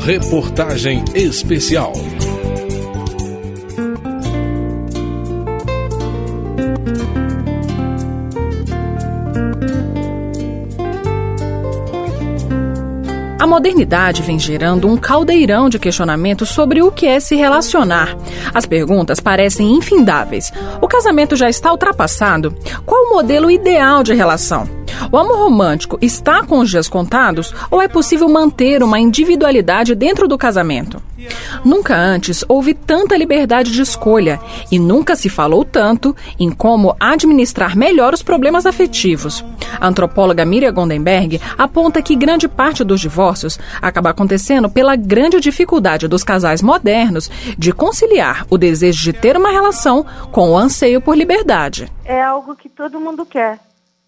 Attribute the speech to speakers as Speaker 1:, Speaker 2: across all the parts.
Speaker 1: Reportagem Especial.
Speaker 2: A modernidade vem gerando um caldeirão de questionamentos sobre o que é se relacionar. As perguntas parecem infindáveis. O casamento já está ultrapassado? Qual o modelo ideal de relação? O amor romântico está com os dias contados ou é possível manter uma individualidade dentro do casamento? Nunca antes houve tanta liberdade de escolha e nunca se falou tanto em como administrar melhor os problemas afetivos. A antropóloga Miriam Gondenberg aponta que grande parte dos divórcios acaba acontecendo pela grande dificuldade dos casais modernos de conciliar o desejo de ter uma relação com o anseio por liberdade.
Speaker 3: É algo que todo mundo quer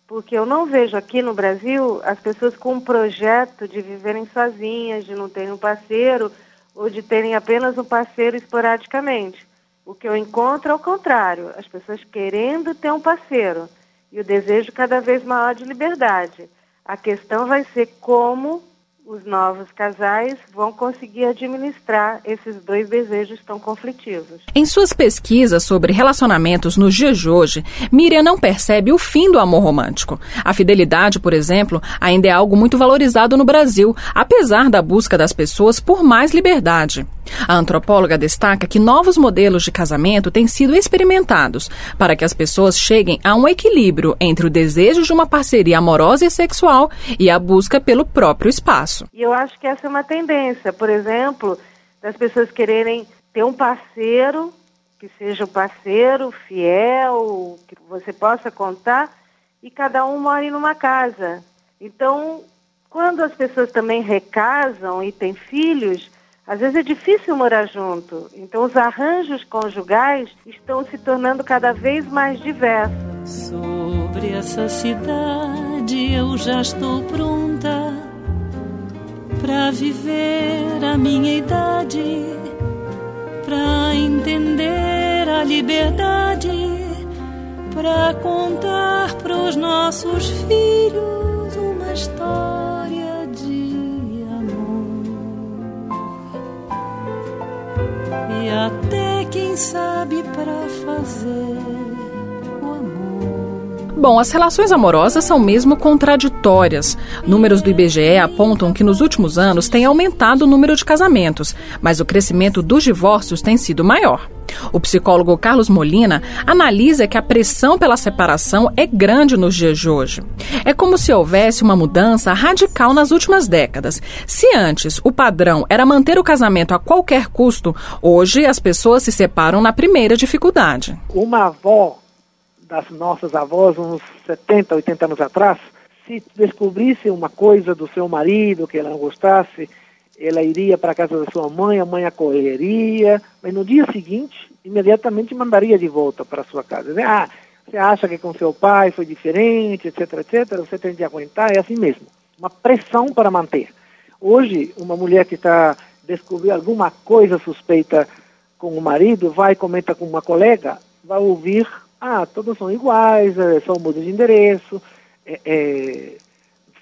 Speaker 3: porque eu não vejo aqui no Brasil as pessoas com um projeto de viverem sozinhas, de não terem um parceiro ou de terem apenas um parceiro esporadicamente. O que eu encontro é o contrário, as pessoas querendo ter um parceiro e o desejo cada vez maior de liberdade. A questão vai ser como os novos casais vão conseguir administrar esses dois desejos tão conflitivos.
Speaker 2: Em suas pesquisas sobre relacionamentos nos dias de hoje, Miriam não percebe o fim do amor romântico. A fidelidade, por exemplo, ainda é algo muito valorizado no Brasil, apesar da busca das pessoas por mais liberdade. A antropóloga destaca que novos modelos de casamento têm sido experimentados para que as pessoas cheguem a um equilíbrio entre o desejo de uma parceria amorosa e sexual e a busca pelo próprio espaço.
Speaker 3: E eu acho que essa é uma tendência, por exemplo, das pessoas quererem ter um parceiro que seja um parceiro fiel, que você possa contar, e cada um mora em uma casa. Então, quando as pessoas também recasam e têm filhos, às vezes é difícil morar junto, então os arranjos conjugais estão se tornando cada vez mais diversos.
Speaker 4: Sobre essa cidade eu já estou pronta para viver a minha idade, para entender a liberdade, para contar pros nossos filhos uma história e até quem sabe para fazer.
Speaker 2: Bom, as relações amorosas são mesmo contraditórias. Números do IBGE apontam que nos últimos anos tem aumentado o número de casamentos, mas o crescimento dos divórcios tem sido maior. O psicólogo Carlos Molina analisa que a pressão pela separação é grande nos dias de hoje. É como se houvesse uma mudança radical nas últimas décadas. Se antes o padrão era manter o casamento a qualquer custo, hoje as pessoas se separam na primeira dificuldade.
Speaker 5: Uma avó das nossas avós, uns 70, 80 anos atrás, se descobrisse uma coisa do seu marido que ela não gostasse, ela iria para a casa da sua mãe, a mãe acolheria, mas no dia seguinte, imediatamente mandaria de volta para sua casa. Ah, você acha que com seu pai foi diferente, etc, etc, você tem de aguentar, é assim mesmo. Uma pressão para manter. Hoje, uma mulher que está descobrindo alguma coisa suspeita com o marido, vai comenta com uma colega, vai ouvir, ah, todos são iguais, é, só muda de endereço, é, é,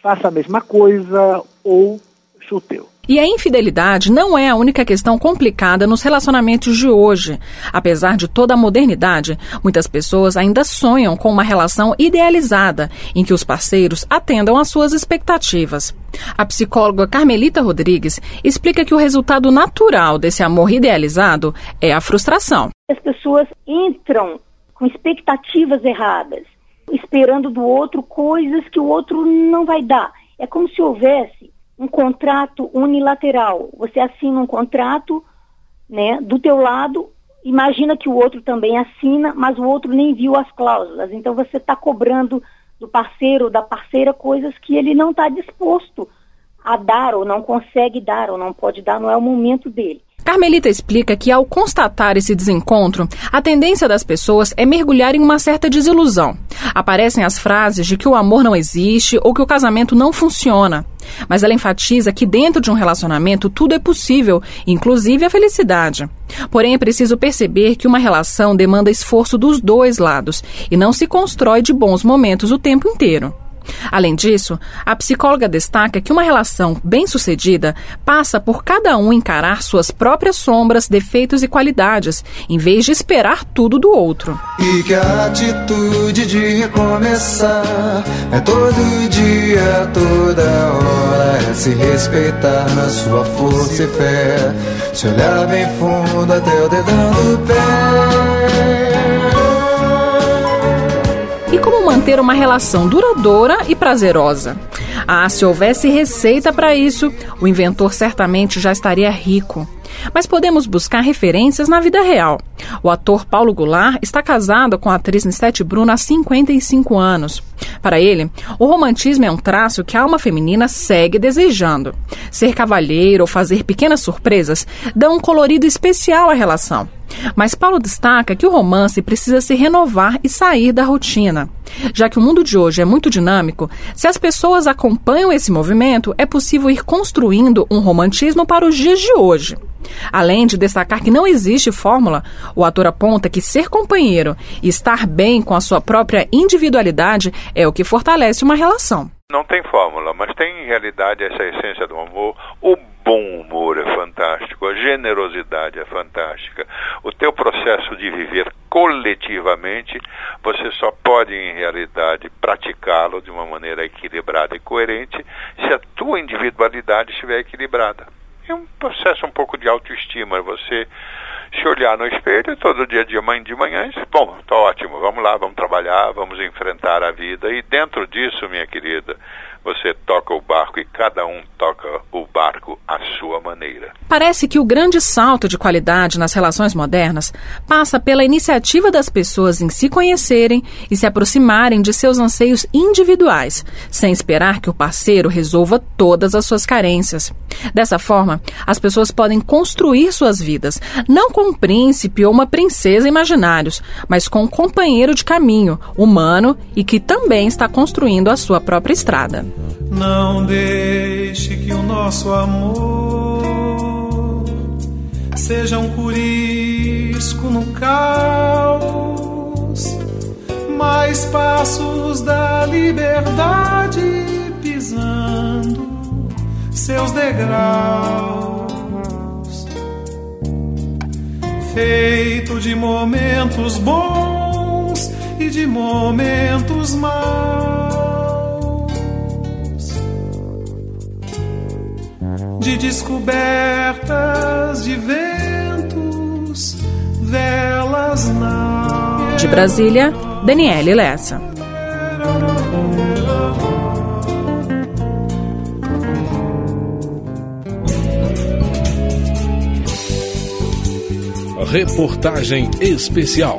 Speaker 5: faça a mesma coisa ou chuteu.
Speaker 2: E a infidelidade não é a única questão complicada nos relacionamentos de hoje. Apesar de toda a modernidade, muitas pessoas ainda sonham com uma relação idealizada, em que os parceiros atendam às suas expectativas. A psicóloga Carmelita Rodrigues explica que o resultado natural desse amor idealizado é a frustração.
Speaker 6: As pessoas entram com expectativas erradas, esperando do outro coisas que o outro não vai dar. É como se houvesse um contrato unilateral. Você assina um contrato, né, do teu lado, imagina que o outro também assina, mas o outro nem viu as cláusulas. Então você está cobrando do parceiro ou da parceira coisas que ele não está disposto a dar ou não consegue dar ou não pode dar, não é o momento dele.
Speaker 2: Carmelita explica que, ao constatar esse desencontro, a tendência das pessoas é mergulhar em uma certa desilusão. Aparecem as frases de que o amor não existe ou que o casamento não funciona. Mas ela enfatiza que dentro de um relacionamento tudo é possível, inclusive a felicidade. Porém, é preciso perceber que uma relação demanda esforço dos dois lados e não se constrói de bons momentos o tempo inteiro. Além disso, a psicóloga destaca que uma relação bem-sucedida passa por cada um encarar suas próprias sombras, defeitos e qualidades, em vez de esperar tudo do outro.
Speaker 1: E que a atitude de recomeçar é todo dia, toda hora, é se respeitar na sua força e fé, se olhar bem fundo até o dedão do pé
Speaker 2: manter uma relação duradoura e prazerosa. Ah, se houvesse receita para isso, o inventor certamente já estaria rico. Mas podemos buscar referências na vida real. O ator Paulo Goulart está casado com a atriz Nistete Bruno há 55 anos. Para ele, o romantismo é um traço que a alma feminina segue desejando. Ser cavalheiro ou fazer pequenas surpresas dão um colorido especial à relação. Mas Paulo destaca que o romance precisa se renovar e sair da rotina. Já que o mundo de hoje é muito dinâmico, se as pessoas acompanham esse movimento, é possível ir construindo um romantismo para os dias de hoje. Além de destacar que não existe fórmula, o ator aponta que ser companheiro e estar bem com a sua própria individualidade é o que fortalece uma relação.
Speaker 7: Não tem fórmula, mas tem em realidade essa essência do amor. O bom humor é fantástico, a generosidade é fantástica. O teu processo de viver coletivamente, você só pode em realidade praticá-lo de uma maneira equilibrada e coerente se a tua individualidade estiver equilibrada. É um processo um pouco de autoestima, você se olhar no espelho todo dia de manhã de manhã, bom, tá ótimo, vamos lá, vamos trabalhar, vamos enfrentar a vida e dentro disso, minha querida, você toca o barco e cada um toca o barco à sua maneira.
Speaker 2: Parece que o grande salto de qualidade nas relações modernas passa pela iniciativa das pessoas em se conhecerem e se aproximarem de seus anseios individuais, sem esperar que o parceiro resolva todas as suas carências. Dessa forma, as pessoas podem construir suas vidas, não com um príncipe ou uma princesa imaginários, mas com um companheiro de caminho, humano e que também está construindo a sua própria estrada.
Speaker 8: Não deixe que o nosso amor seja um curisco no caos, mais passos da liberdade pisando seus degraus, feito de momentos bons e de momentos maus de descobertas de ventos, velas na.
Speaker 2: De Brasília, Daniele Lessa.
Speaker 9: Reportagem especial.